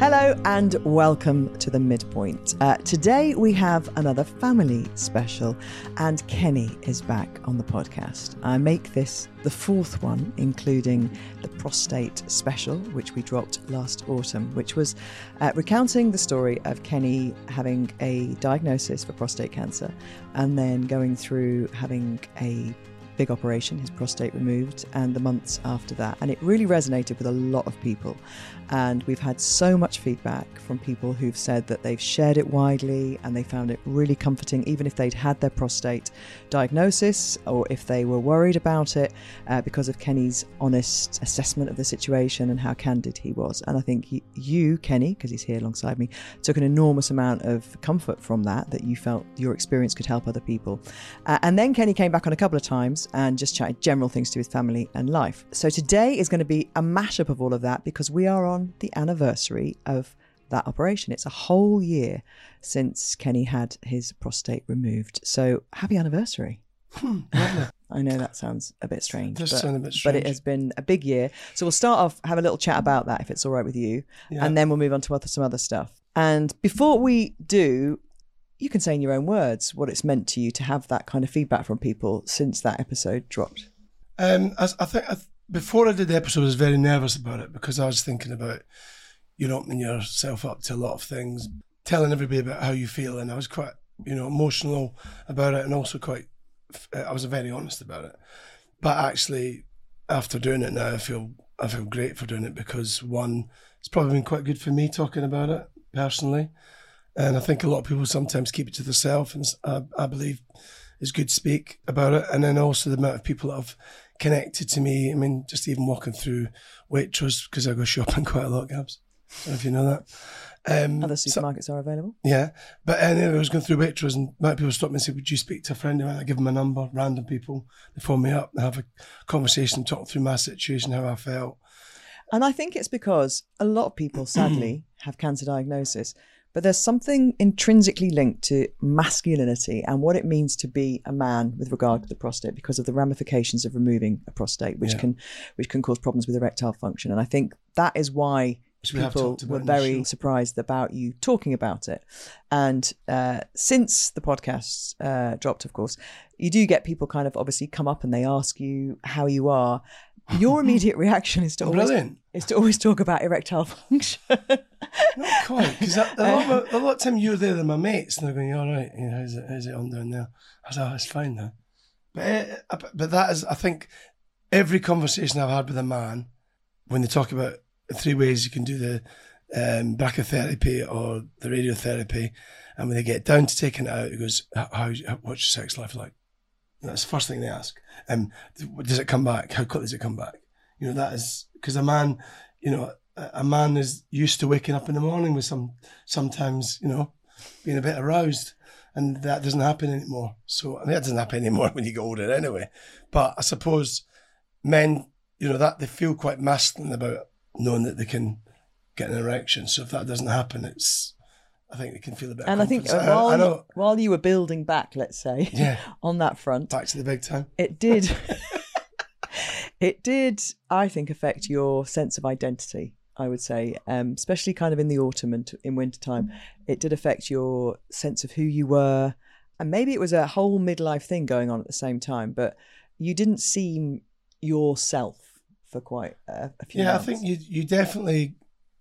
Hello and welcome to the midpoint. Uh, today we have another family special, and Kenny is back on the podcast. I make this the fourth one, including the prostate special, which we dropped last autumn, which was uh, recounting the story of Kenny having a diagnosis for prostate cancer and then going through having a big operation, his prostate removed, and the months after that. And it really resonated with a lot of people. And we've had so much feedback from people who've said that they've shared it widely and they found it really comforting, even if they'd had their prostate diagnosis or if they were worried about it, uh, because of Kenny's honest assessment of the situation and how candid he was. And I think he, you, Kenny, because he's here alongside me, took an enormous amount of comfort from that, that you felt your experience could help other people. Uh, and then Kenny came back on a couple of times and just chatted general things to his family and life. So today is going to be a mashup of all of that because we are on the anniversary of that operation. It's a whole year since Kenny had his prostate removed. So happy anniversary. I know that sounds a bit strange, does but, sound a bit but it has been a big year. So we'll start off, have a little chat about that if it's all right with you, Yeah. and then we'll move on to other, some other stuff. And before we do, you can say in your own words what it's meant to you to have that kind of feedback from people since that episode dropped. Um, I, I think I, before I did the episode, I was very nervous about it because I was thinking about you know opening yourself up to a lot of things, telling everybody about how you feel, and I was quite you know emotional about it, and also quite I was very honest about it. But actually, after doing it now, I feel I feel great for doing it because one, it's probably been quite good for me talking about it personally, and I think a lot of people sometimes keep it to themselves, and I, I believe it's good to speak about it. And then also the amount of people that have connected to me. I mean, just even walking through Waitrose because I go shopping quite a lot, Gabs. I don't know if you know that. Um, Other so- supermarkets are available. yeah, but anyway, I was going through Waitrose and might people stop me and say, "Would you speak to a friend of mine?" I give them a number. Random people, they phone me up, and have a conversation, talk through my situation, how I felt. And I think it's because a lot of people, sadly, have cancer diagnosis, but there's something intrinsically linked to masculinity and what it means to be a man with regard to the prostate because of the ramifications of removing a prostate, which Yeah. can which can cause problems with erectile function. And I think that is why we people were very surprised about you talking about it. And uh, since the podcast uh, dropped, of course, you do get people kind of obviously come up and they ask you how you are. Your immediate reaction is to always Brilliant. is to always talk about erectile function. Not quite, because a, a, lot of- a lot of time you're there with my mates, and they're going, "All right, you know, how's it, how's it on down there?" I said, "Oh, it's fine now." But uh, but that is, I think, every conversation I've had with a man, when they talk about three ways you can do the um, brachytherapy or the radiotherapy, and when they get down to taking it out, it goes, "How, how what's your sex life like?" That's the first thing they ask. Um, does it come back? How quickly does it come back? You know, that is because a man, you know, a, a man is used to waking up in the morning with some, sometimes, you know, being a bit aroused, and that doesn't happen anymore. So I mean, that doesn't happen anymore when you get older, anyway. But I suppose men, you know, that they feel quite masculine about knowing that they can get an erection. So if that doesn't happen, it's, I think they can feel a bit. and I think uh, while, I, you, while you were building back, let's say, Yeah. on that front, Back to the big time. it did it did i think affect your sense of identity i would say um, especially kind of in the autumn and in winter time it did affect your sense of who you were and maybe it was a whole midlife thing going on at the same time but you didn't seem yourself for quite a, a few Yeah, I think you you definitely,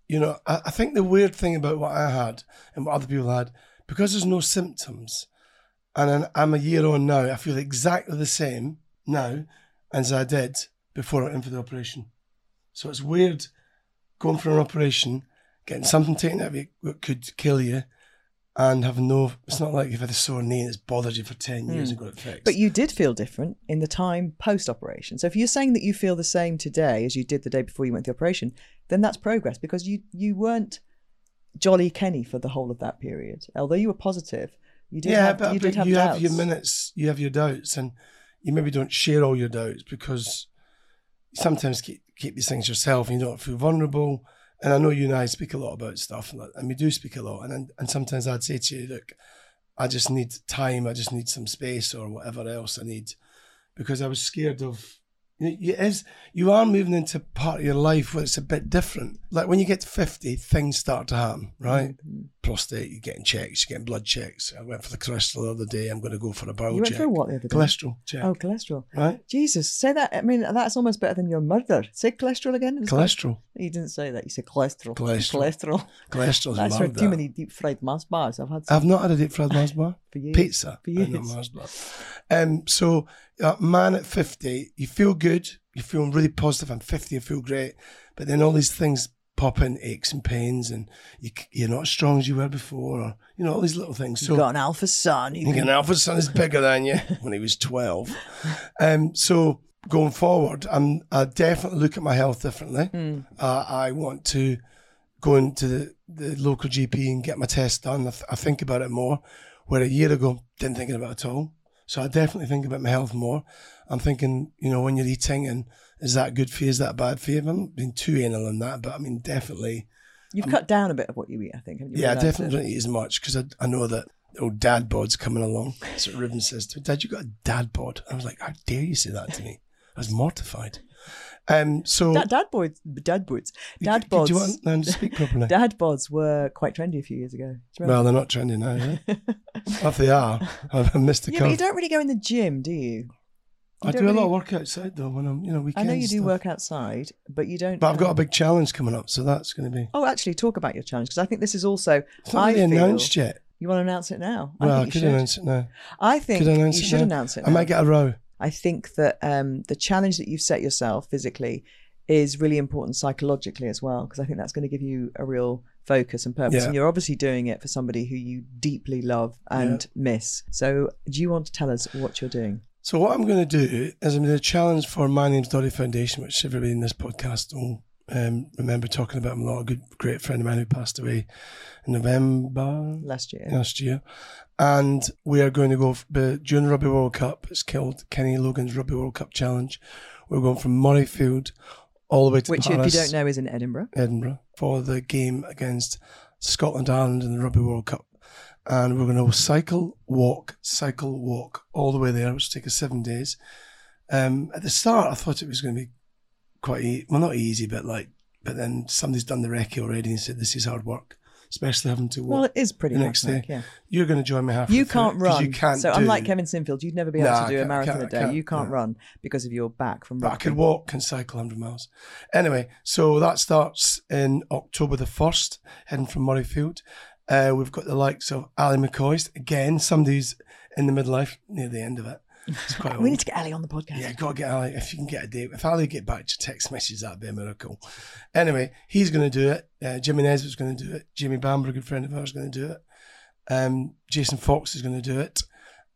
you know, I, I think the weird thing about what I had and what other people had, because there's no symptoms, and I'm a year on now, I feel exactly the same now as I did before I went in for the operation. So it's weird going for an operation, getting something taken out of you that could kill you, and have no. It's not like you've had a sore knee and it's bothered you for ten years hmm. and got it fixed. But you did feel different in the time post operation. So if you're saying that you feel the same today as you did the day before you went through the operation, then that's progress because you you weren't jolly Kenny for the whole of that period. Although you were positive, you did yeah, have but, you but have you have your minutes, you have your doubts, and you maybe don't share all your doubts because you sometimes keep keep these things yourself and you don't feel vulnerable. And I know you and I speak a lot about stuff, and, we do speak a lot. And and sometimes I'd say to you, look, I just need time, I just need some space or whatever else I need, because I was scared of. You, is, you are moving into part of your life where it's a bit different. Like when you get to 50, things start to happen, right? Mm-hmm. Prostate, you're getting checks, you're getting blood checks. I went for the cholesterol the other day. I'm going to go for a bowel You went check. through what the other day? Cholesterol check, Oh, cholesterol. right? Jesus, say that. I mean, that's almost better than your murder. Say cholesterol again. It Cholesterol. You didn't say that. You said cholesterol. Cholesterol. Cholesterol. Cholesterol's That's for too many deep fried Mars bars. I've had some I've not had a deep fried Mars bar. for years. Pizza, For but not years. Mars bar. Um, so, uh, man at 50, you feel good. You're feeling really positive. I'm 50, I feel great. But then all these things pop in, aches and pains, and you, you're not as strong as you were before, or, you know, all these little things. So, You've got an alpha son. You You can can Alfred's son is bigger than you when he was 12. Um, so going forward, I'm, I definitely look at my health differently. Hmm. Uh, I want to go into the, the local GP and get my test done. I, th- I think about it more, where a year ago, didn't think about it at all. So I definitely think about my health more. I'm thinking, you know, when you're eating and is that good for you? Is that bad for you? I haven't been too anal on that, but I mean, definitely You've cut down a bit of what you eat, I think. yeah, I definitely it? don't eat as much because I, I know that the old dad bod's coming along. So Ruben says to me. Dad, you got a dad bod. I was like, how dare you say that to me? I was mortified. Um, so, Dad, dad boys, dad boys, dad do, bods. you want them to speak properly? Dad bods were quite trendy a few years ago. Do well, they're not trendy now, yeah? if they are, I've missed the yeah, but you don't really go in the gym, do you? I you do don't a lot of work outside though when I'm, you know, I weekends. know you do stuff. work outside, but you don't. But I've got a um, big challenge coming up, so that's going to be. Oh, actually, talk about your challenge because I think this is also. It's not I really feel, announced yet. You want to announce it now? I Well, I think could should. announce it now. I think Could I announce you should now? announce it. I might get a row. I think that um, the challenge that you've set yourself physically is really important psychologically as well, because I think that's going to give you a real focus and purpose. Yeah. And you're obviously doing it for somebody who you deeply love and miss. So, do you want to tell us what you're doing? So what I'm going to do is I'm going to challenge for My Name's Doddie Foundation, which everybody in this podcast will um, remember talking about. A lot. A good, great friend of mine who passed away in November Last year. last year, and we are going to go f- but during the Rugby World Cup. It's called Kenny Logan's Rugby World Cup Challenge. We're going from Murrayfield all the way to Which, Paris, if you don't know, is in Edinburgh. Edinburgh for the game against Scotland Ireland in the Rugby World Cup. And we're going to cycle, walk, cycle, walk all the way there, which will take us seven days. Um, at the start, I thought it was going to be quite e- well, not easy, but like, but then somebody's done the recce already and said this is hard work, especially having to walk. Well, it is pretty the next day. yeah. You're going to join me halfway You can't run. You can't. so do, unlike Kevin Sinfield, you'd never be able Nah, to do a marathon a day. you can't no. run because of your back from But I could walk and cycle 100 miles. Anyway, so that starts in October the 1st, heading from Murrayfield. Uh, we've got the likes of Ali McCoy. Again, somebody's in the midlife, near the end of it. We need to get Ellie on the podcast. Yeah, got to get Ali. If you can get a date, if Ali get back to text messages, that'd be a miracle. Anyway, he's going to do it. Uh, Jimmy Nesbitt's going to do it. Jimmy Bamber, a good friend of ours, is going to do it. Um, Jason Fox is going to do it.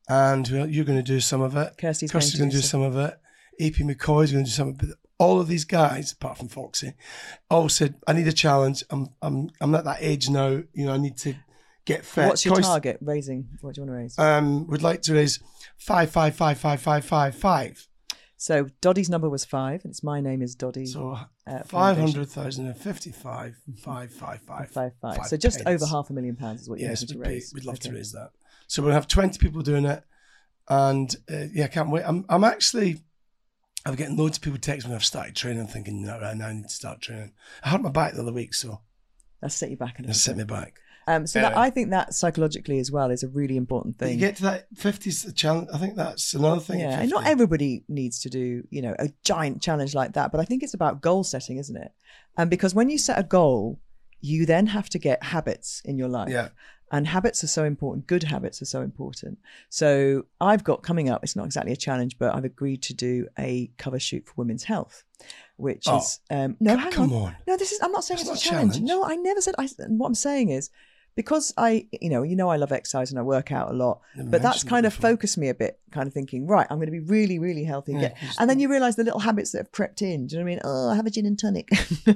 And you're going to do some of it. Kirsty's Kirsty's going to do do some of it. AP McCoy's going to do some of it. All of these guys, apart from Foxy, all said, I need a challenge. I'm, I'm, I'm at that age now. You know, I need to get fit. What's your target raising? What do you want to raise? Um, would like to raise five, five, five, five, five, five, five. so Doddie's number was five, and it's my name is Doddy. So uh, five hundred thousand and fifty-five, five, five, five, Five, five. So just pence. over half a million pounds is what you're Yes, to be, raise. we'd love to raise that. So we'll have twenty people doing it, and uh, yeah, I can't wait. I'm, I'm actually, I'm getting loads of people text me. I've started training, thinking, no, right now I need to start training. I hurt my back the other week, so Let's set you back a let's set me back. Um, so that, I think that psychologically as well is a really important thing. you get to that fifties challenge. I think that's another thing. yeah, and not everybody needs to do, you know, a giant challenge like that. But I think it's about goal setting, isn't it? And because when you set a goal, you then have to get habits in your life. Yeah. And habits are so important. Good habits are so important. So I've got coming up, it's not exactly a challenge, but I've agreed to do a cover shoot for women's health, which Oh, is um no, hang come on. on. No, this is I'm not saying it's a challenge. challenge. No, I never said I what I'm saying is because I, you know, you know, I love exercise and I work out a lot, Never but that's kind of before. focused me a bit, kind of thinking, right, I'm going to be really, really healthy. And, Yeah, and then you realise the little habits that have crept in. Do you know what I mean? Oh, I have a gin and tonic.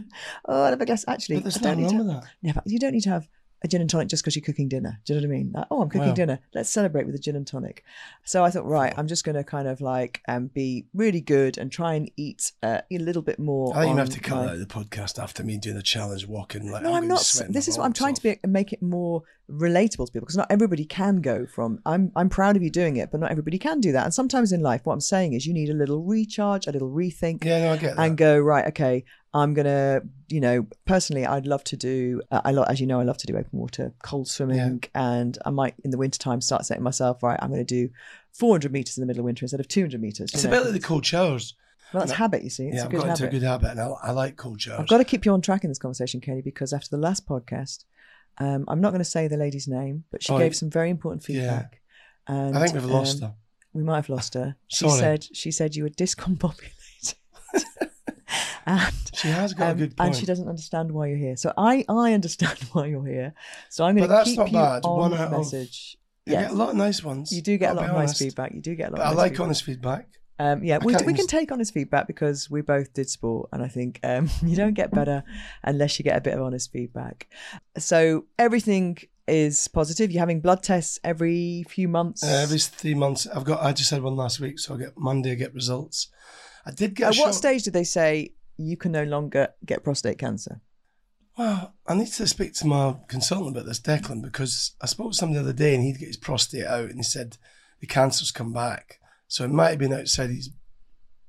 oh, I have a glass. Actually, But there's I don't nothing need wrong to. with that. But you don't need to have a gin and tonic just because you're cooking dinner. Do you know what I mean? Like, oh, I'm cooking Wow. dinner. Let's celebrate with a gin and tonic. So I thought, right, I'm just going to kind of like um, be really good and try and eat uh, a little bit more. I think you have to cut my- out of the podcast after me doing the challenge, walking like no, I'm be not. This is what I'm trying off. to be make it more relatable to people because not everybody can go from. I'm I'm proud of you doing it, but not everybody can do that. And sometimes in life, what I'm saying is you need a little recharge, a little rethink, Yeah, no, I get that. and go right. Okay, I'm gonna. You know, personally, I'd love to do. Uh, I as you know, I love to do open water, cold swimming, and I might in the wintertime start setting myself right. I'm going to do 400 meters in the middle of winter instead of 200 meters. it's you a bit like the cold showers. well, that's no- habit. You see, it's yeah, a I've got into a good habit, and I, like cold showers. I've got to keep you on track in this conversation, Kenny, because after the last podcast, um, I'm not going to say the lady's name, but she Oh, gave some very important yeah. feedback. And, I think we've lost um, her. We might have lost her. She Sorry. said she said you were discombobulated. And She has got um, a good point. and she doesn't understand why you're here. So I I understand why you're here. So I'm going But to that's keep not you bad. on One out of- message. You Yes. get a lot of nice ones. You do get a lot of nice feedback. You do get a lot. But of I nice like feedback. honest feedback. Um, yeah, I we, we can take honest feedback because we both did sport, and I think um, you don't get better unless you get a bit of honest feedback. So everything is positive. You're having blood tests every few months. Uh, every three months, I've got. I just had one last week, so I get Monday. I get results. I did get. At what shot- stage did they say you can no longer get prostate cancer? Well, I need to speak to my consultant about this, Declan, because I spoke to somebody the other day and he'd get his prostate out and he said the cancer's come back. So it might have been outside his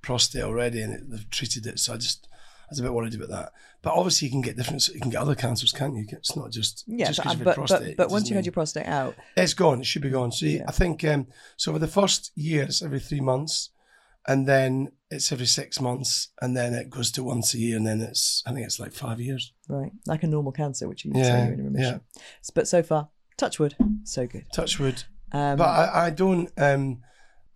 prostate already and it, they've treated it. So I just, I was a bit worried about that. But obviously you can get different, you can get other cancers, can't you? It's not just, Yeah, just but, 'cause you've had but, prostate. but, but once you had your prostate out, It's gone. It should be gone. So Yeah. I think um, so. For the first year, it's every three months, and then it's every six months, and then it goes to once a year, and then it's I think it's like five years. right, like a normal cancer, which you Yeah, say you're in remission. But so far, touch wood, so good. Touch wood. Um, But I, I don't. Um,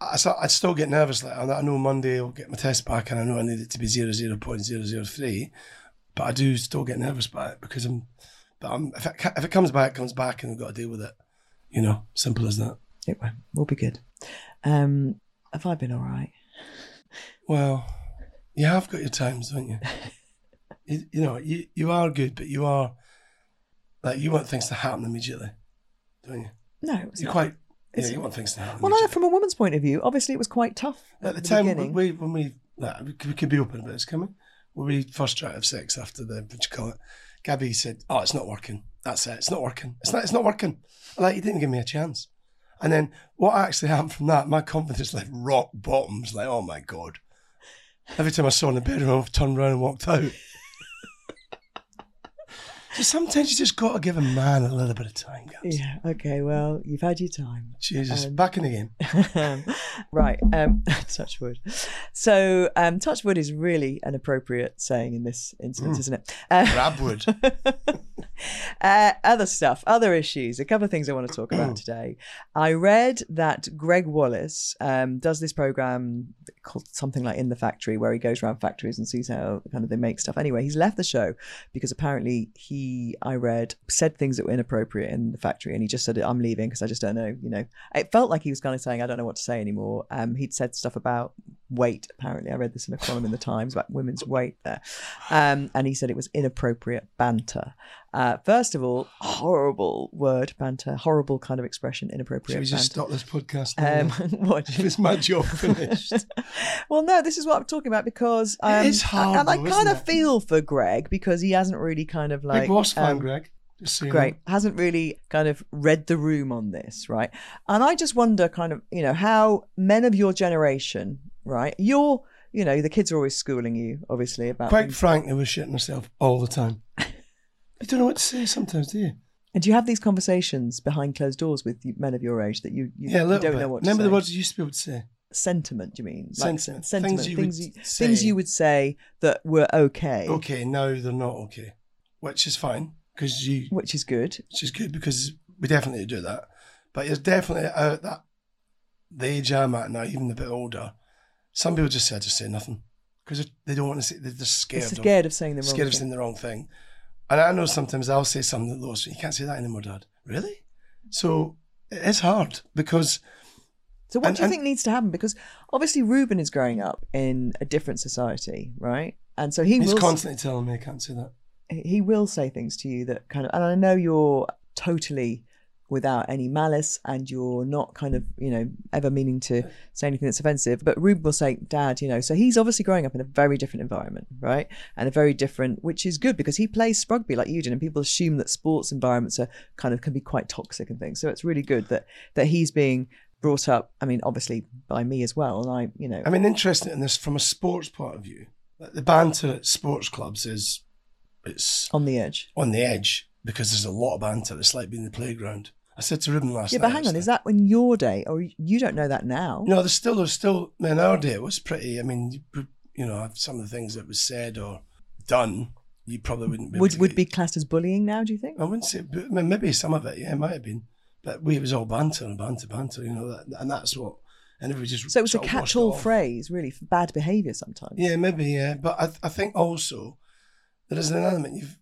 I, I still get nervous. Like I know Monday I'll get my test back, and I know I need it to be zero zero point zero zero three. But I do still get nervous by it because I'm. But I'm, if it if it comes back, it comes back, and we've got to deal with it. You know, simple as that. it will we'll be good. Um, have I been all right? Well, you have got your times, don't you? you, you know, you, you are good, but you are like you want things to happen immediately, don't you? No, it was You're not. quite. Yeah, you want things to happen. Well, from a woman's point of view, obviously it was quite tough at, At the the, time beginning. we when we like, we, could, we could be open about this, can we? When we first tried to have sex after the what you call it, Gabby said, "Oh, it's not working. That's it. It's not working. It's not. It's not working." Like, you didn't give me a chance. And then what actually happened from that? My confidence like rock bottoms. Like, oh my god! Every time I saw her in the bedroom, I turned around and walked out. so sometimes you just got to give a man a little bit of time, guys. yeah. Okay. Well, you've had your time. Jesus, Um, back in the game. right. Um, touch wood. So, um, touch wood is really an appropriate saying in this instance, Mm. isn't it? Uh, Grabwood. uh, other stuff, other issues. A couple of things I want to talk about today. I read that Gregg Wallace um, does this program called something like In the Factory, where he goes around factories and sees how kind of they make stuff. Anyway, he's left the show because apparently he, I read, said things that were inappropriate in the factory, and he just said, "I'm leaving because I just don't know." You know, it felt like he was kind of saying, "I don't know what to say anymore." Um, he'd said stuff about weight. Apparently, I read this in a column in the Times about women's weight there, um, and he said it was inappropriate banter. Uh, first of all, horrible word banter, horrible kind of expression, Should inappropriate we just banter. stop this podcast? Um, what? is my job finished? well, no, this is what I'm talking about because um, is hard and I kind of it? feel for Gregg because he hasn't really kind of like Big Wasp fan, um, Gregg. Just so you Great. Hasn't really kind of read the room on this, right? And I just wonder, kind of, you know, how men of your generation, right? You're, you know, the kids are always schooling you, obviously, about. Quite frankly, we're shitting ourselves all the time. you don't know what to say sometimes, do you? And do you have these conversations behind closed doors with men of your age that you, you, Yeah, you don't bit. know what to Remember to the words you used to be able to say? Sentiment, you mean? Sentiment. sentiment. Things you things, would you, say. things you would say that were okay, Okay, now they're not okay, which is fine because you, which is good. which is good because we definitely do that. But it's definitely out that the age I'm at now, even a bit older. Some people just say, I just say nothing because they don't want to say. They're just scared. They're of- scared of saying the wrong scared of saying the wrong thing. And I know sometimes I'll say something that Lois, you can't say that anymore, Dad. Really? So it's hard because So what And- do you and- think needs to happen? Because obviously Ruben is growing up in a different society, right? And so he he's will constantly telling me I can't say that. he will say things to you that kind of and I know you're totally without any malice and you're not kind of, you know, ever meaning to say anything that's offensive. But Ruben will say, Dad, you know, so he's obviously growing up in a very different environment, right? And a very different which is good because he plays rugby like you did, and people assume that sports environments are kind of can be quite toxic and things. So it's really good that that he's being brought up, I mean, obviously by me as well. And I, you know, I mean, interesting in this from a sports point of view. The banter at sports clubs is it's on the edge. on the edge because there's a lot of banter. It's like being in the playground. I said to Ruben last Yeah, night. but hang on, is that in your day, or you don't know that now? No, there's still there's still in our day it was pretty. I mean, you, you know, some of the things that was said or done, you probably wouldn't be. would would get- be classed as bullying now? Do you think? I wouldn't say, but, I mean, maybe some of it, yeah, it might have been, but we it was all banter and banter, banter, you know, that, and that's what, and everybody just So it was a sort of washed catch-all phrase, really, for bad behaviour sometimes. Yeah, maybe, yeah, but I, I think also there is an element you've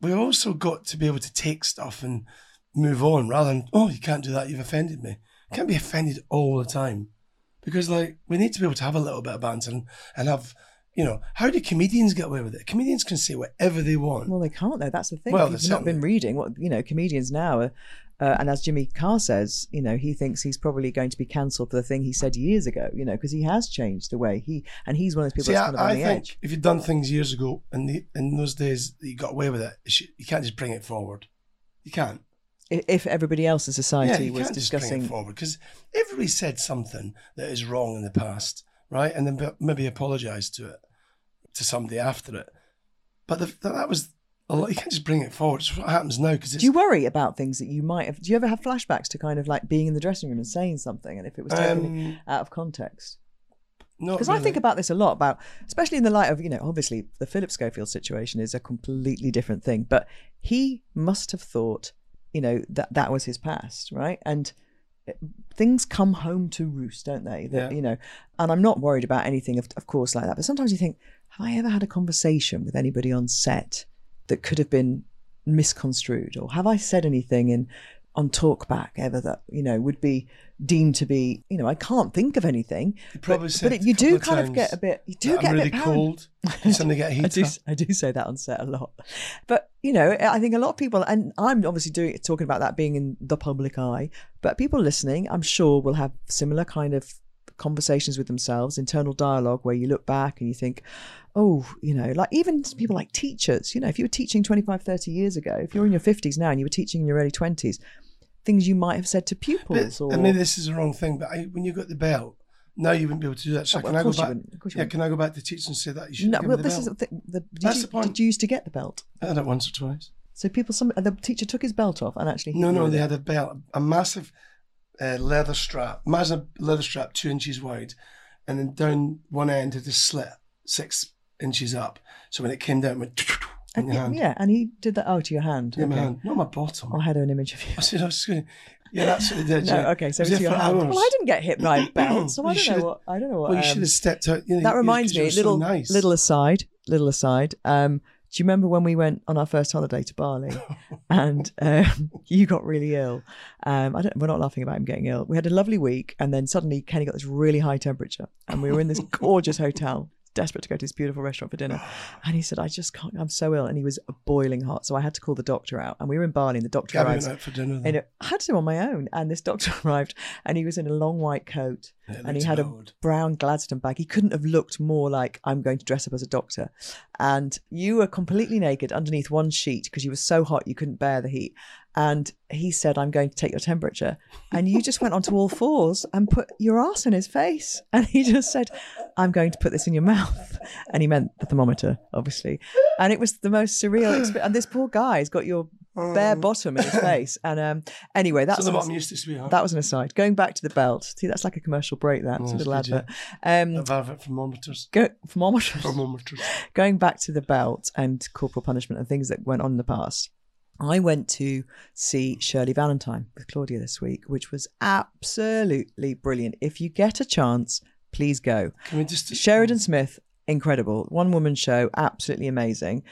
we've also got to be able to take stuff and move on rather than oh you can't do that you've offended me. You can't be offended all the time because like we need to be able to have a little bit of banter and, and have you know how do comedians get away with it? Comedians can say whatever they want. Well, they can't though. That's the thing. Well, if you've not been reading what you know. Comedians now, are, uh, and as Jimmy Carr says, you know, he thinks he's probably going to be cancelled for the thing he said years ago. You know, because he has changed the way he and he's one of those people See, that's I, kind of on I the think edge. if you'd done things years ago and the, in those days you got away with it, you can't just bring it forward. You can't. If everybody else in Yeah, society you was can't just bring discussing, forward because everybody said something that is wrong in the past, right? And then maybe apologise to it to somebody after it. But the, that was a lot. You can't just bring it forward. It's what happens now because it's do you worry about things that you might have? Do you ever have flashbacks to kind of like being in the dressing room and saying something, and if it was totally Um, out of context? Because I think about this a lot about, especially in the light of, you know, obviously the Philip Schofield situation is a completely different thing, but he must have thought, you know, that that was his past, right? And uh, things come home to roost, don't they? That, Yeah. You know, and I'm not worried about anything, of, of course, like that. But sometimes you think, have I ever had a conversation with anybody on set that could have been misconstrued, or have I said anything in on talkback ever that you know would be deemed to be, you know, I can't think of anything. You probably but, but it, you do of kind of get a bit. You do get I'm a really bit cold. suddenly get I do, I do say that on set a lot, but you know, I think a lot of people, and I'm obviously doing talking about that being in the public eye, but people listening, I'm sure, will have similar kind of conversations with themselves, internal dialogue, where you look back and you think, oh, you know, like even people like teachers, you know, if you were teaching 25, 30 years ago, if you're in your 50s now and you were teaching in your early 20s, things you might have said to pupils, But, or and maybe this is the wrong thing, but I, when you got the belt, now you wouldn't be able to do that. So Oh, well, can I go back? yeah, can I go back to teachers and say that you shouldn't no, well, this belt? is the, the, did, That's you, the point. did you used to get the belt? I had it once or twice. So people, some the teacher took his belt off and actually No, no, they it. had a belt, a massive uh, leather strap, massive leather strap, two inches wide, and then down one end had a slit six inches up. So when it came down, it went in your yeah, hand. yeah, and he did that. Oh, to your hand. Yeah, my okay. hand, not my bottom. I had an image of you. I said I was going. Yeah, that's what they did. No, yeah. okay, so it's your hand. hours. Well, I didn't get hit by a belt, so I don't know what. I don't know what. Well, you um, should have stepped out. You know, that reminds me. were so Little nice. little aside. Little aside. Um, do you remember when we went on our first holiday to Bali, and um, you got really ill? Um, I don't. We're not laughing about him getting ill. We had a lovely week, and then suddenly Kenny got this really high temperature, and we were in this gorgeous hotel. Desperate to go to this beautiful restaurant for dinner, and he said, "I just can't. I'm so ill," and he was boiling hot. So I had to call the doctor out, and we were in Bali, and the doctor Gabby arrives. out for dinner. Then. And it, I had to do on my own. And this doctor arrived and he was in a long white coat Yeah, and he had a brown Gladstone bag. He couldn't have looked more like I'm going to dress up as a doctor. And you were completely naked underneath one sheet because you were so hot you couldn't bear the heat. And he said, I'm going to take your temperature. And you just went onto all fours and put your ass in his face. And he just said, I'm going to put this in your mouth. And he meant the thermometer, obviously. And it was the most surreal experience. And this poor guy's got your bare bottom in his face. And um, anyway, So that's the bottom used to sweetheart. that was an aside. Going back to the belt. See, that's like a commercial break. That's Oh, a little advert. Um, a velvet thermometers. go, thermometers. Thermometers. Going back to the belt and corporal punishment and things that went on in the past. I went to see Shirley Valentine with Claudia this week, which was absolutely brilliant. If you get a chance, please go. Can we just Sheridan Smith, incredible. One woman show, absolutely amazing.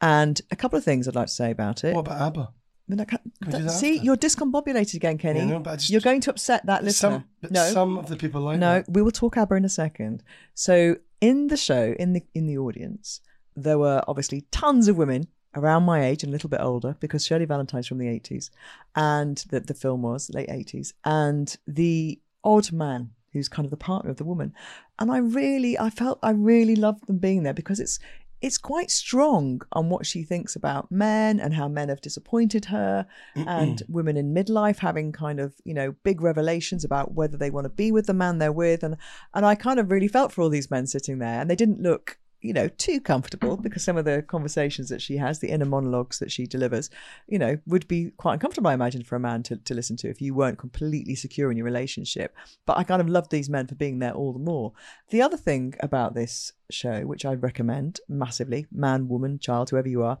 And a couple of things I'd like to say about it. What about ABBA? I mean, I can't- Can we that see, after? you're discombobulated again, Kenny. Yeah, no, just- you're going to upset that listener. Some, but no, some of the people like no, that. we will talk ABBA in a second. So in the show, in the in the audience, there were obviously tons of women around my age and a little bit older because Shirley Valentine's from the eighties, and the the film was late eighties, and the odd man who's kind of the partner of the woman, and I really, I felt I really loved them being there because it's. It's quite strong on what she thinks about men and how men have disappointed her, and women in midlife having kind of you know big revelations about whether they want to be with the man they're with and and I kind of really felt for all these men sitting there and they didn't look you know too comfortable because some of the conversations that she has the inner monologues that she delivers you know would be quite uncomfortable I imagine for a man to, to listen to if you weren't completely secure in your relationship but I kind of loved these men for being there all the more the other thing about this show which I recommend massively man woman child whoever you are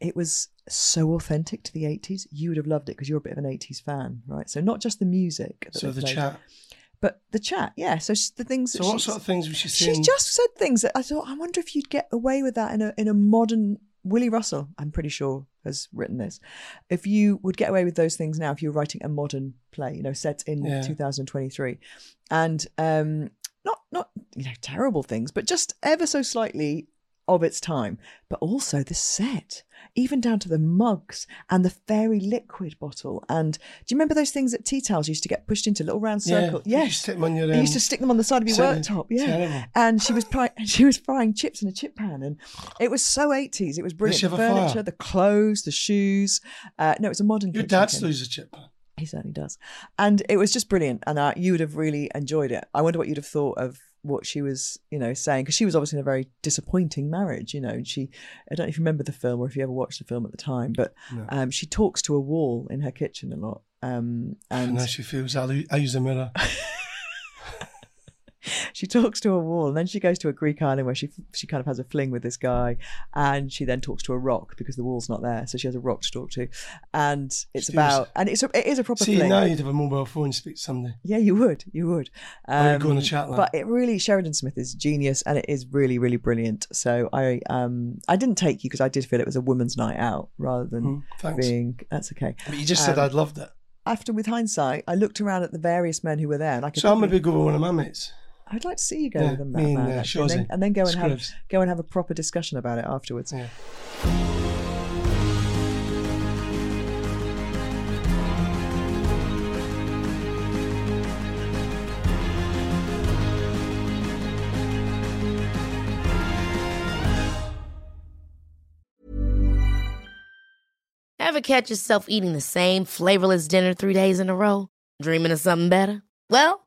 it was so authentic to the 80s. You would have loved it because you're a bit of an 80s fan, right? So not just the music, So the chat. But the chat, yeah. So the things. So what sort of things was she She just said things that I thought. I wonder if you'd get away with that in a in a modern. Willy Russell, I'm pretty sure, has written this. If you would get away with those things now, if you were writing a modern play, you know, set in Yeah. 2023, and um, not not you know terrible things, but just ever so slightly of its time, but also the set, even down to the mugs and the fairy liquid bottle. And do you remember those things that tea towels used to get pushed into little round circles? Yeah, circle? you used to stick them on your, You used um, to stick them on the side of your worktop, yeah. terrible. And she was fry- she was frying chips in a chip pan, and it was so eighties. It was brilliant. The a fire? furniture, the clothes, the shoes. Uh, no, it's a modern. Your dad still uses a chip pan. He certainly does. And it was just brilliant. And uh, you would have really enjoyed it. I wonder what you'd have thought of what she was, you know, saying. Because she was obviously in a very disappointing marriage, you know. And she, I don't know if you remember the film or if you ever watched the film at the time, but um, she talks to a wall in her kitchen a lot. Um, And now she feels I, I use a mirror. She talks to a wall and then she goes to a greek island where she she kind of has a fling with this guy and she then talks to a rock because the wall's not there so she has a rock to talk to and it's She about was- and it's a, it is a proper See, fling now you'd have a mobile phone speak to somebody. yeah you would you would Or you go on the chat line. but it really sheridan smith is genius and it is really really brilliant so i um i didn't take you because i did feel it was a woman's night out rather than Mm, being that's okay But you just said Um, I'd loved it. after with hindsight i looked around at the various men who were there and i could So I'm a go with one of my mates. I'd like to see you go Yeah, with them, me and, man, uh, actually, and, then, and then go and have go and have a proper discussion about it afterwards. Yeah. Ever catch yourself eating the same flavorless dinner three days in a row? Dreaming of something better? Well,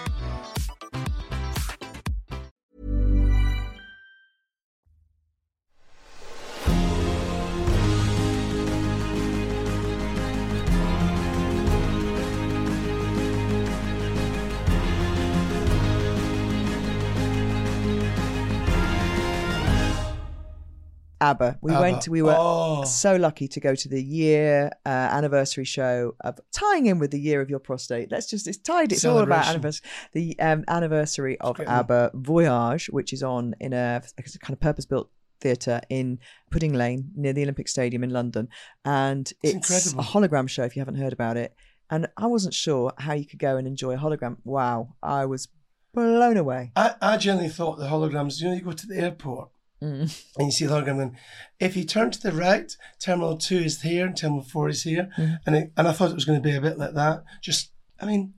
ABBA. We ABBA. went. We were Oh. so lucky to go to the year uh, anniversary show of tying in with the year of your prostate. Let's just it's tied. It's all about anniversary. The um, anniversary of ABBA Voyage, which is on in a, a kind of purpose built theatre in Pudding Lane near the Olympic Stadium in London, and It's it's, a hologram show. If you haven't heard about it, and I wasn't sure how you could go and enjoy a hologram. Wow, I was blown away. I, I generally thought the holograms, you know, you go to the airport Mm. and you see the hologram, then if you turn to the right, Terminal 2 is here and Terminal 4 is here. Mm-hmm. And, it, and I thought it was going to be a bit like that. Just, I mean,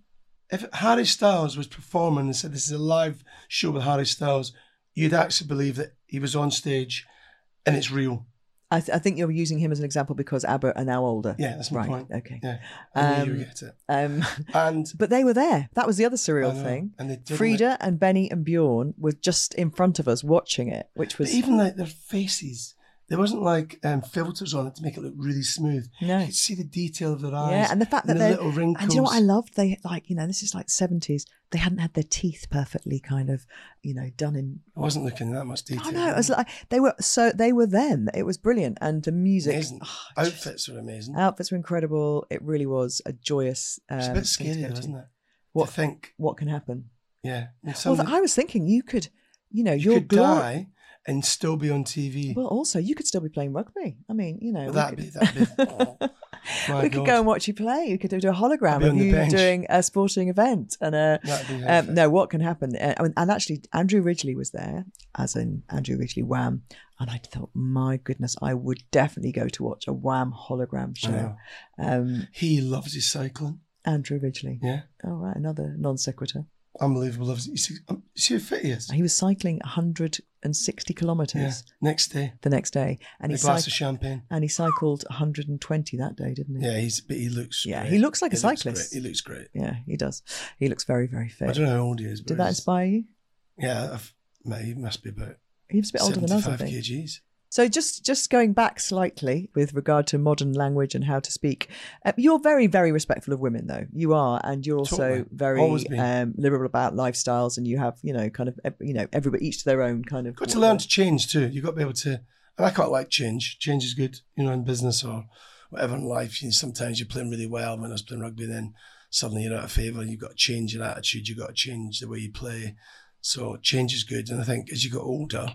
if Harry Styles was performing and said this is a live show with Harry Styles, you'd actually believe that he was on stage and it's real. I, th- I think you're using him as an example because ABBA are now older. Yeah, that's my right. point. Okay. Yeah, I knew you Um, would get it. Um, And but they were there. That was the other surreal thing. And they Frida and Benny and Bjorn were just in front of us watching it, which was even like their faces, there wasn't like um, filters on it to make it look really smooth. No. You could see the detail of their eyes. Yeah, and the fact that the they're little wrinkles. and do you know what I loved? They like you know this is like seventies. They hadn't had their teeth perfectly kind of you know done in. I wasn't looking that much detail. I know it was like they were so they were them. It was brilliant, and the music, Amazing. oh, Outfits were amazing. outfits were incredible. It really was a joyous. Um, it's a bit scary, go though, to. isn't it? What- To think, What can happen? yeah. Well, I was thinking you could, you know, you your could glory. die and still be on TV. Well, also you could still be playing rugby. I mean, you know, Well, that'd could- be- that'd be- oh, we could go and watch you play. We could do a hologram of you doing a sporting event and a. Um, no, what can happen? Uh, I mean, and actually, Andrew Ridgeley was there, as in Andrew Ridgeley Wham, and I thought, my goodness, I would definitely go to watch a Wham hologram show. Um, He loves his cycling. Andrew Ridgeley. Yeah. Oh, right, another non sequitur. Unbelievable. You see, um, see how fit he is. He was cycling 160 kilometres Yeah. Next day, the next day, and a he glass of champagne. and he cycled 120 that day, didn't he? Yeah, he's but he looks. Yeah, great. he looks like a looks cyclist. great. He looks great. Yeah, he does. He looks very, very fit. I don't know how old he is. But Did that inspire you? Yeah, I've, mate, he must be about He was a bit older than us, I think. kgs. So just just going back slightly with regard to modern language and how to speak, uh, you're very very respectful of women though. You are, and you're also very um, liberal about lifestyles, and you have you know kind of you know everybody each to their own kind of. Got to learn to change too. You've got to be able to. And I quite like change. Change is good, you know, in business or whatever in life. You know, sometimes you're playing really well. When I was playing rugby, then suddenly you're out of favour. You've got to change your attitude. You've got to change the way you play. So change is good. And I think as you get older,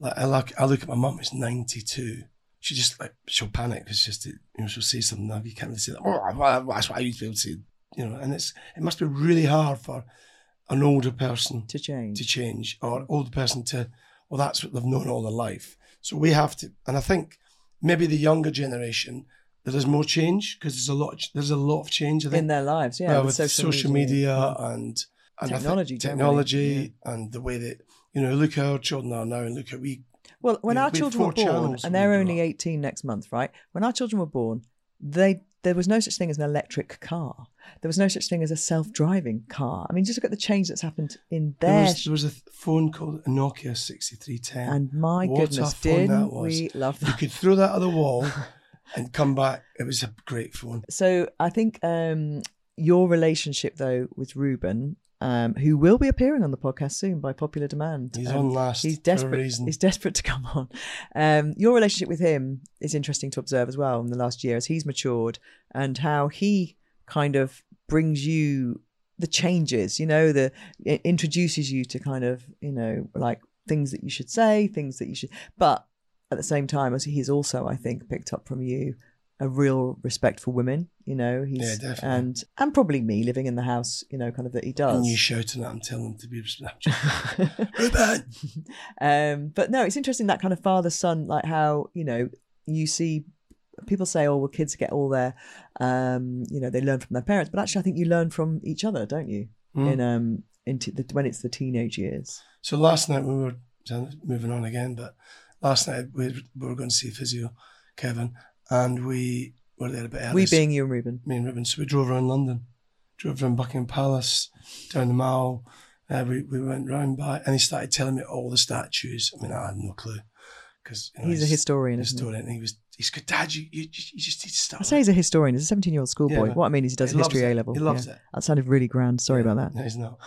like I look, I look at my mum who's 92. She just like she'll panic. It's just you know she'll say something now you can't really say that. Oh, that's what I used to be able to say. You know, and it's it must be really hard for an older person to change. to change or older person to well that's what they've known all their life so we have to and i think maybe the younger generation there is more change because there's a lot there's a lot of change think in their lives, yeah, well, with with social, media, and, and think Technology technology and the way that you know look how our children are now and look how we Well, when our had children were born, and they're only up. 18 next month, right? When our children were born, they there was no such thing as an electric car. There was no such thing as a self-driving car. I mean, just look at the change that's happened in there their. was, there was a phone called a Nokia 6310 and my What goodness, didn't we love that. you could throw that at the wall and come back it was a great phone So I think um, your relationship, though, with Ruben, um, who will be appearing on the podcast soon by popular demand. He's um, on last He's for a desperate. reason. He's desperate to come on. Um, your relationship with him is interesting to observe as well in the last year as he's matured and how he kind of brings you the changes. You know, the introduces you to kind of you know like things that you should say, things that you should, but at the same time, as he's also, I think, picked up from you a real respect for women. You know, he's Yeah, definitely. and and probably me living in the house. You know, kind of that he does. and you shouting at him telling him to be respectful Ruben um, but no, it's interesting that kind of father son, like how you know you see people say, "Oh, well, kids get all their, um, you know, they learn from their parents," but actually, I think you learn from each other, don't you? Mm. In um, into the, when it's the teenage years. So last night we were moving on again, but last night we, we were going to see physio, Kevin, and we were there a bit early. we being you and Ruben. me and Ruben. So we drove around London, drove around Buckingham Palace, down the Mall. Uh, we we went round by, and he started telling me all the statues. I mean, I had no clue because He's a historian, he? historian, and he was. He's good, Dad. You, you, you just need to start. I say he's a historian. He's a seventeen-year-old schoolboy. Yeah. what I mean is he does He history. A level. He loves it. That sounded really grand. Sorry about that. No, he's not.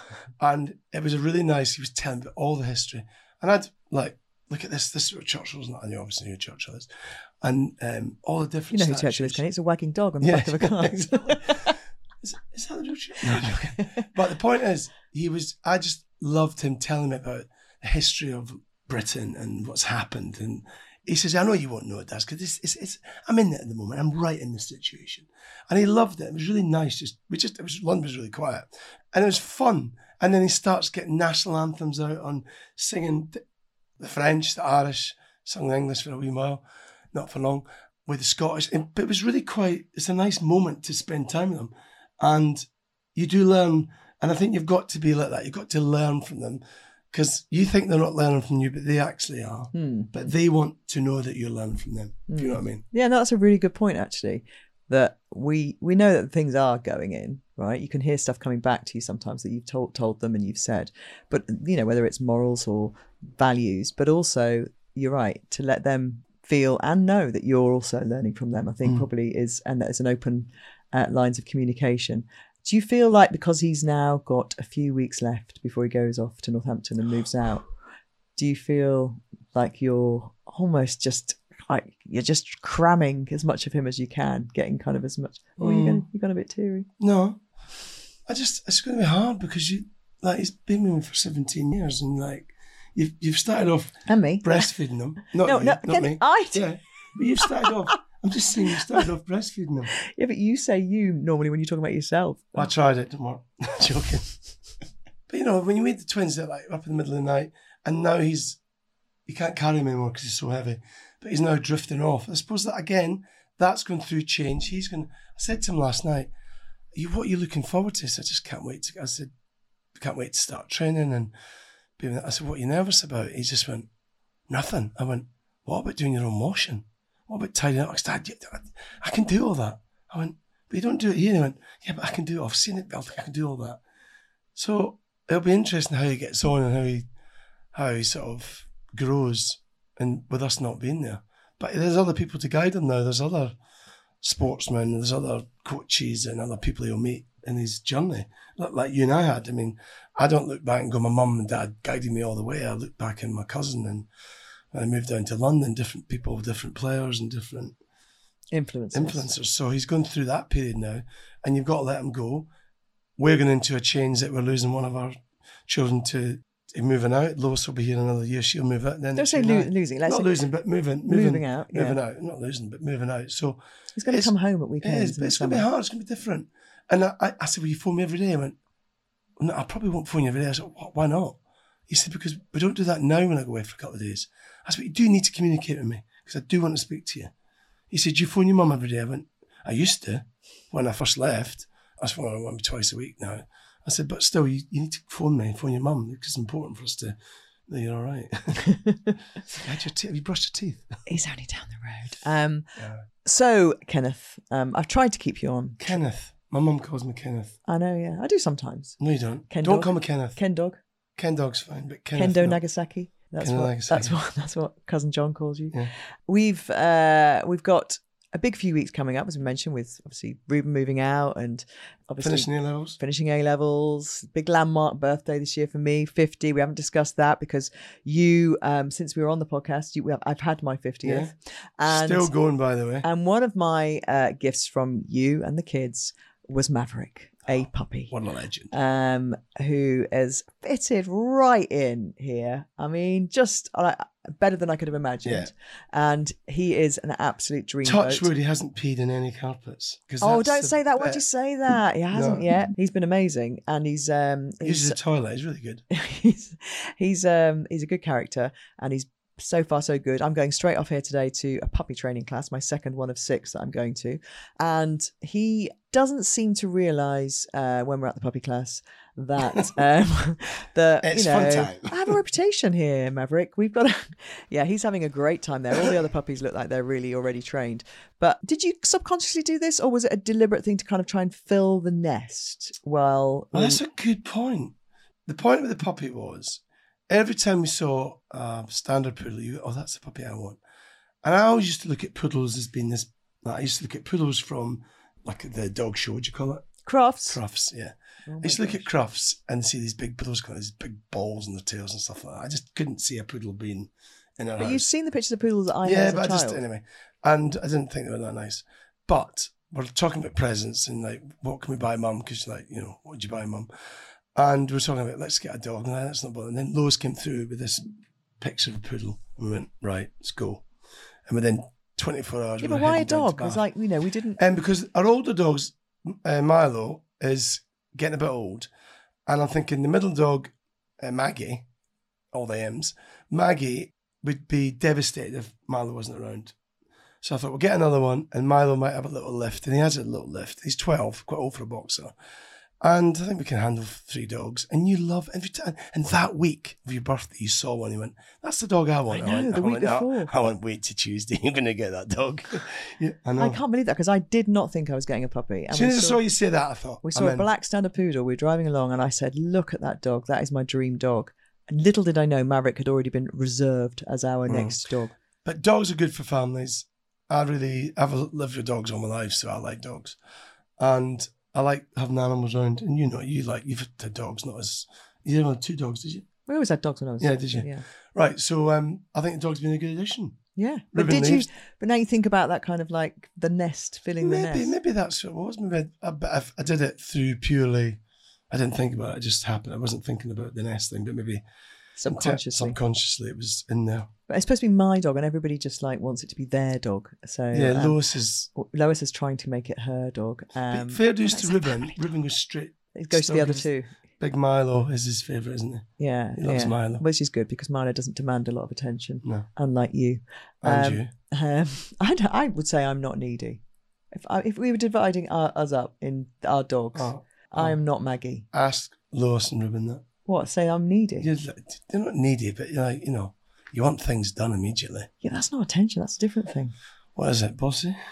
And it was a really nice. He was telling me all the history, and I'd like look at this. This is what Churchill's not. I knew obviously who Churchill is, and um, all the different. You know who Churchill is, statues. Kenny? It's a wagging dog on the back of a car. Is, is that the real? No, but the point is, he was. I just loved him telling me about the history of Britain and what's happened. And he says, "I know you won't know it, Dad, because it's, it's, it's. I'm in it at the moment. I'm right in the situation." And he loved it. It was really nice. Just we just it was London was really quiet, and it was fun. And then he starts getting national anthems out on singing the French, the Irish, sung the English for a wee while, not for long, with the Scottish. And, but it was really quite. It's a nice moment to spend time with them, and you do learn. And I think you've got to be like that. You've got to learn from them because you think they're not learning from you, but they actually are. Hmm. But they want to know that you're learning from them. Do you know what I mean? Yeah, no, that's a really good point actually. That we we know that things are going in, right? You can hear stuff coming back to you sometimes that you've told told them and you've said, but you know whether it's morals or values, but also you're right to let them feel and know that you're also learning from them. I think Mm. probably is, and that there's an open uh, lines of communication. Do you feel like because he's now got a few weeks left before he goes off to Northampton and moves out, do you feel like you're almost just like you're just cramming as much of him as you can, getting kind of as much? Oh, Mm. going you got a bit teary. No, I just it's going to be hard because you like he's been with me for seventeen years and like you've you've started off And me. breastfeeding them. Not No, you, no, not me. I- yeah, but you've started off. I'm just saying you started off breastfeeding them. Yeah, but you say you normally when you talk about yourself. I tried it. Didn't work. Joking. but you know when you meet the twins, they're like up in the middle of the night, and now he's you can't carry him anymore because he's so heavy. But he's now drifting off. I suppose that again, that's going through change. He's going. I said to him last night, "You what are you looking forward to?" He said, "I just can't wait to." I said, "I can't wait to start training." And I said, "What are you nervous about?" He just went, "Nothing." I went, "What about doing your own washing? What about tidying up?" I said, "I, I can do all that." I went, "But you don't do it here." He went, "Yeah, but I can do it. I've seen it. I can do all that." So it'll be interesting how he gets on and how he how he sort of grows and with us not being there. But there's other people to guide him now. There's other sportsmen, there's other coaches and other people he'll meet in his journey. Like, like you and I had. I mean, I don't look back and go, my mum and dad guided me all the way. I look back and my cousin and when I moved down to London, different people, different players and different Influences. influencers. So he's going through that period now, and you've got to let him go. We're going into a change that we're losing one of our children to, moving out. Lois will be here another year. She'll move out. Then Don't say lo- losing. Let's Not losing, but moving, moving, moving out. Yeah. moving out. Not losing, but moving out. So He's going to come home at weekends. is, in but it's going to be hard. It's going to be different. And I, I, I said, "Will you phone me every day?" I went, "No, I probably won't phone you every day." I said, "Why not?" He said, "Because we don't do that now when I go away for a couple of days." I said, "But you do need to communicate with me because I do want to speak to you." He said, "Do you phone your mum every day?" I went, "I used to when I first left. I phone her maybe twice a week now." I said, "But still, you, you need to phone me, phone your mum because it's important for us to." know You're all right. Had your te- have you brushed your teeth? He's only down the road. Um, Yeah. so Kenneth, um, I've tried to keep you on. Kenneth. My mum calls me Kenneth. I know, yeah, I do sometimes. No, you don't. Ken don't Dog? call me Kenneth. Ken Dog, Ken Dog's fine, but Kenneth. Kendo no. Nagasaki. That's Kendo what. Nagasaki. That's what. That's what cousin John calls you. Yeah. We've uh, we've got a big few weeks coming up, as we mentioned, with obviously Ruben moving out and obviously Finishing A levels. finishing A levels. Big landmark birthday this year for me, 50. We haven't discussed that because you, um, since we were on the podcast, you, we have, I've had my 50th. Yeah. And, Still going, by the way. and one of my uh, gifts from you and the kids was Maverick, a puppy. What a legend. Um, who is fitted right in here. I mean, just uh, better than I could have imagined. Yeah. And he is an absolute dream. Touch boat. wood, he hasn't peed in any carpets. Oh, don't say that. Why'd you say that? He hasn't No. yet. He's been amazing, and he's um He uses he's the toilet. He's really good. he's he's um he's a good character, and he's so far so good. I'm going straight off here today to a puppy training class, my second one of six that I'm going to, and he doesn't seem to realise uh, when we're at the puppy class that um that It's you know fun time. I have a reputation here, Maverick. We've got a yeah. He's having a great time there. All the other puppies look like they're really already trained. But did you subconsciously do this, or was it a deliberate thing to kind of try and fill the nest? Well, Well, that's a good point. The point with the puppy was every time we saw a standard poodle, you go, oh, that's the puppy I want. And I always used to look at poodles as being this. Like, I used to look at poodles from like the dog show. What do you call it? Crofts. Crufts, yeah. Oh I used to look gosh. at Crufts and see these big poodles got these big balls in their tails and stuff like that. I just couldn't see a poodle being in our But house. you've seen the pictures of poodles that I yeah, had as but a I just anyway, and I didn't think they were that nice. But we're talking about presents and like, what can we buy, mum? Because like, you know, what did you buy, mum? And we're talking about let's get a dog. No, that's not bothering. And then Lois came through with this picture of a poodle. And we went right, let's go. And within 24 hours, yeah, we but why a dog? It's like you know we didn't. And because our older dogs, uh, Milo, is getting a bit old. And I'm thinking the middle dog, uh, Maggie, all the M's, Maggie would be devastated if Milo wasn't around. So I thought, we'll get another one, and Milo might have a little lift. And he has a little lift. He's 12, quite old for a boxer. And I think we can handle three dogs. And you love every time. And that week of your birthday, you saw one. You went, "That's the dog I want." I know, went, the week went, "Oh, before. I won't wait to Tuesday. You're going to get that dog. yeah, I know. I can't believe that because I did not think I was getting a puppy. And As soon as I saw you say that, I thought We I'm saw a in. black standard poodle. We were driving along, and I said, "Look at that dog. That is my dream dog." And little did I know, Maverick had already been reserved as our Mm. next dog. But dogs are good for families. I really, I've lived with dogs all my life, so I like dogs. And I like having animals around. And you know, you like, you've had dogs, not as, you didn't have two dogs, did you? We always had dogs when I was. Yeah, did you? Yeah. Right. So um, I think the dog's been a good addition. Yeah. But Ruben did leaves. you? But now you think about that kind of like the nest, filling the Maybe, nest. maybe that's what it was. Maybe I, I, I did it through purely, I didn't think about it. It just happened. I wasn't thinking about the nest thing, but maybe Subconsciously. subconsciously it was in there. But it's supposed to be my dog, and everybody just like wants it to be their dog. So Yeah, um, Lois is. Lois is trying to make it her dog. Um, fair dues to Ruben. Ruben goes straight. it goes to the other two. Big Milo is his favourite, isn't he? Yeah, He loves yeah. Milo. Which is good because Milo doesn't demand a lot of attention, No. unlike you. And Um, you. Um, I, I would say I'm not needy. If I, if we were dividing our, us up in our dogs, Oh, I am not Maggie. ask Lois and Ruben that. What? Say I'm needy? You're, you're not needy, but you're like, you know, you want things done immediately. Yeah, that's not attention. That's a different thing. What is it, bossy?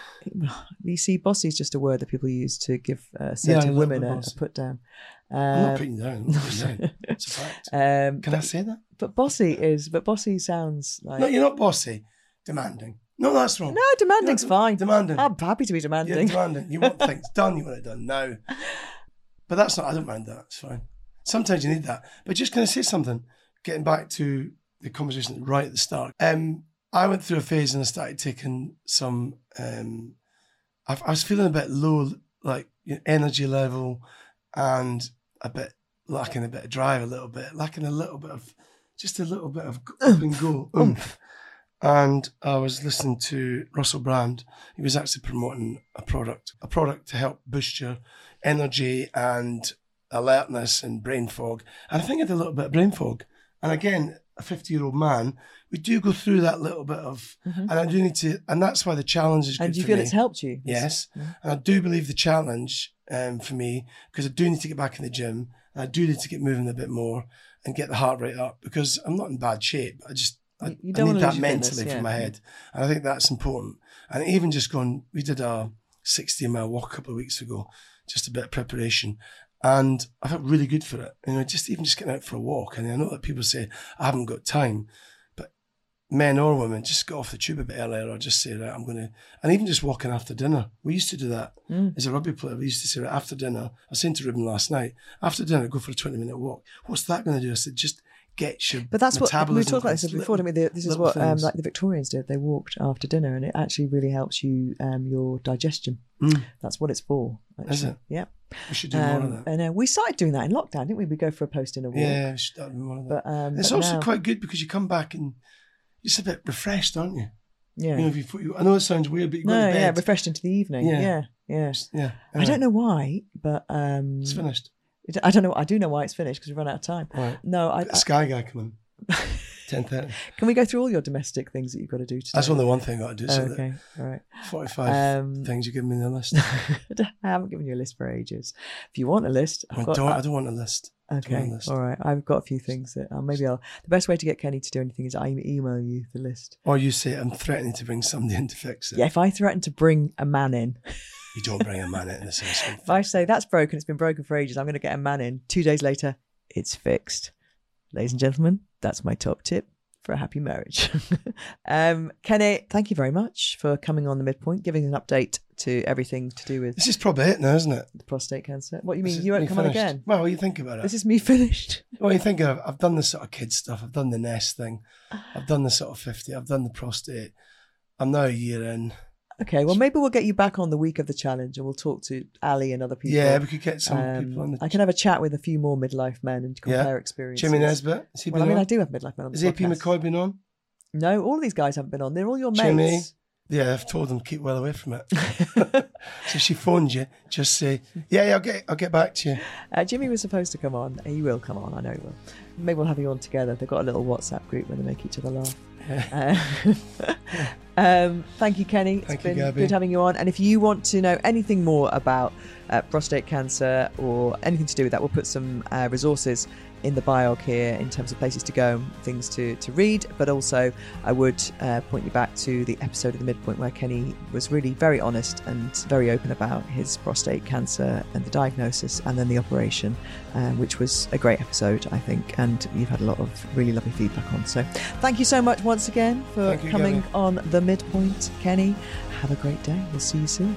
You see, bossy is just a word that people use to give uh, certain little women a, a put down. I'm not Um, putting you down. Not putting down. It's a fact. um, Can I say that? but bossy is, but bossy sounds like No, you're not bossy. Demanding. No, that's wrong. no, demanding's You're fine. Demanding. I'm happy to be You're demanding. demanding. You want things done. You want it done now. But that's not. I don't mind that. It's fine. Sometimes you need that. But just going to say something. Getting back to the conversation right at the start. Um, I went through a phase and I started taking some. Um, I, I was feeling a bit low, like you know, energy level, and a bit lacking a bit of drive, a little bit lacking a little bit of, just a little bit of up and go oomph. And I was listening to Russell Brand. He was actually promoting a product, a product to help boost your energy and alertness and brain fog. And I think I had a little bit of brain fog. And again, a 50 year old man, we do go through that little bit of, and I do need to, and that's why the challenge is good and do you for feel me. it's helped you? Yes. And I do believe the challenge um, for me, because I do need to get back in the gym, and I do need to get moving a bit more and get the heart rate up because I'm not in bad shape. I just, I, I need that your fitness, mentally yeah. from my head. And I think that's important. And even just going, we did a 60 mile walk a couple of weeks ago, just a bit of preparation. And I felt really good for it. You know, just even just getting out for a walk. And I know that people say, I haven't got time. But men or women, just get off the tube a bit earlier or just say, right, I'm going to, and even just walking after dinner. We used to do that Mm. as a rugby player. We used to say, right, after dinner, I was saying to Ruben last night, after dinner, go for a 20 minute walk. What's that going to do? I said, just get your But that's what we talked about this before. I mean? This is what um, like the Victorians did. They walked after dinner, and it actually really helps you um, your digestion. Mm. That's what it's for. Is it? Yeah. We should do more of Um, that. and uh, we started doing that in lockdown, didn't we? We go for a post in a walk. Yeah, we should do more of that. But um, it's but also now- quite good because you come back and you're just a bit refreshed, aren't you? yeah. You know, if you, put- you I know it sounds weird, but you go no, to bed. yeah, refreshed into the evening. Yeah. Yeah, yeah. yeah. I don't know why, but um, It's finished. I don't know. I do know why it's finished because we've run out of time. Right. No, I, I, Sky guy coming. Ten thirty. can we go through all your domestic things that you've got to do today? That's only one thing I got to do. So okay, all right. forty-five Um, things you give me in the list. I haven't given you a list for ages. If you want a list, I I've got, don't. I don't want a list. okay, a list. all right. I've got a few things that uh, maybe I'll. The best way to get Kenny to do anything is I email you the list. Or you say I'm threatening to bring somebody in to fix it. Yeah, if I threaten to bring a man in, You don't bring a man into this house. if I say that's broken, it's been broken for ages, I'm going to get a man in. Two days later, it's fixed. Ladies and gentlemen, that's my top tip for a happy marriage. um, Kenny, thank you very much for coming on the midpoint, giving an update to everything to do with This is probably it now, isn't it? the prostate cancer. What do you mean? You won't me come on again? Well, what do you think about it? This is me finished. Well, you think of, I've done the sort of kids stuff. I've done the nest thing. I've done the sort of 50. I've done the prostate. I'm now a year in. Okay, well, maybe we'll get you back on the week of the challenge and we'll talk to Ali and other people. Yeah, we could get some Um, people on the. I can have a chat with a few more midlife men and Yeah. compare experiences. Jimmy Nesbitt. Has he Well, been I mean, on? I do have midlife men on the Has AP. McCoy been on? No, all of these guys haven't been on. They're all your Jimmy. mates. Yeah, I've told them keep well away from it. so she phones you, just say, yeah, yeah, I'll get, I'll get back to you. Uh, Jimmy was supposed to come on. He will come on. I know he will. Maybe we'll have you on together. They've got a little WhatsApp group where they make each other laugh. Uh, um, thank you, Kenny. It's Thank you, been Gabby. good having you on. And if you want to know anything more about uh, prostate cancer or anything to do with that, we'll put some uh, resources in the biog here in terms of places to go, things to, to read. But also, I would uh, point you back to the episode of the midpoint where Kenny was really very honest and very open about his prostate cancer and the diagnosis and then the operation, uh, which was a great episode, I think. And you've had a lot of really lovely feedback on. So, thank you so much once again for you, coming Gabby. on the midpoint. Kenny, have a great day. We'll see you soon.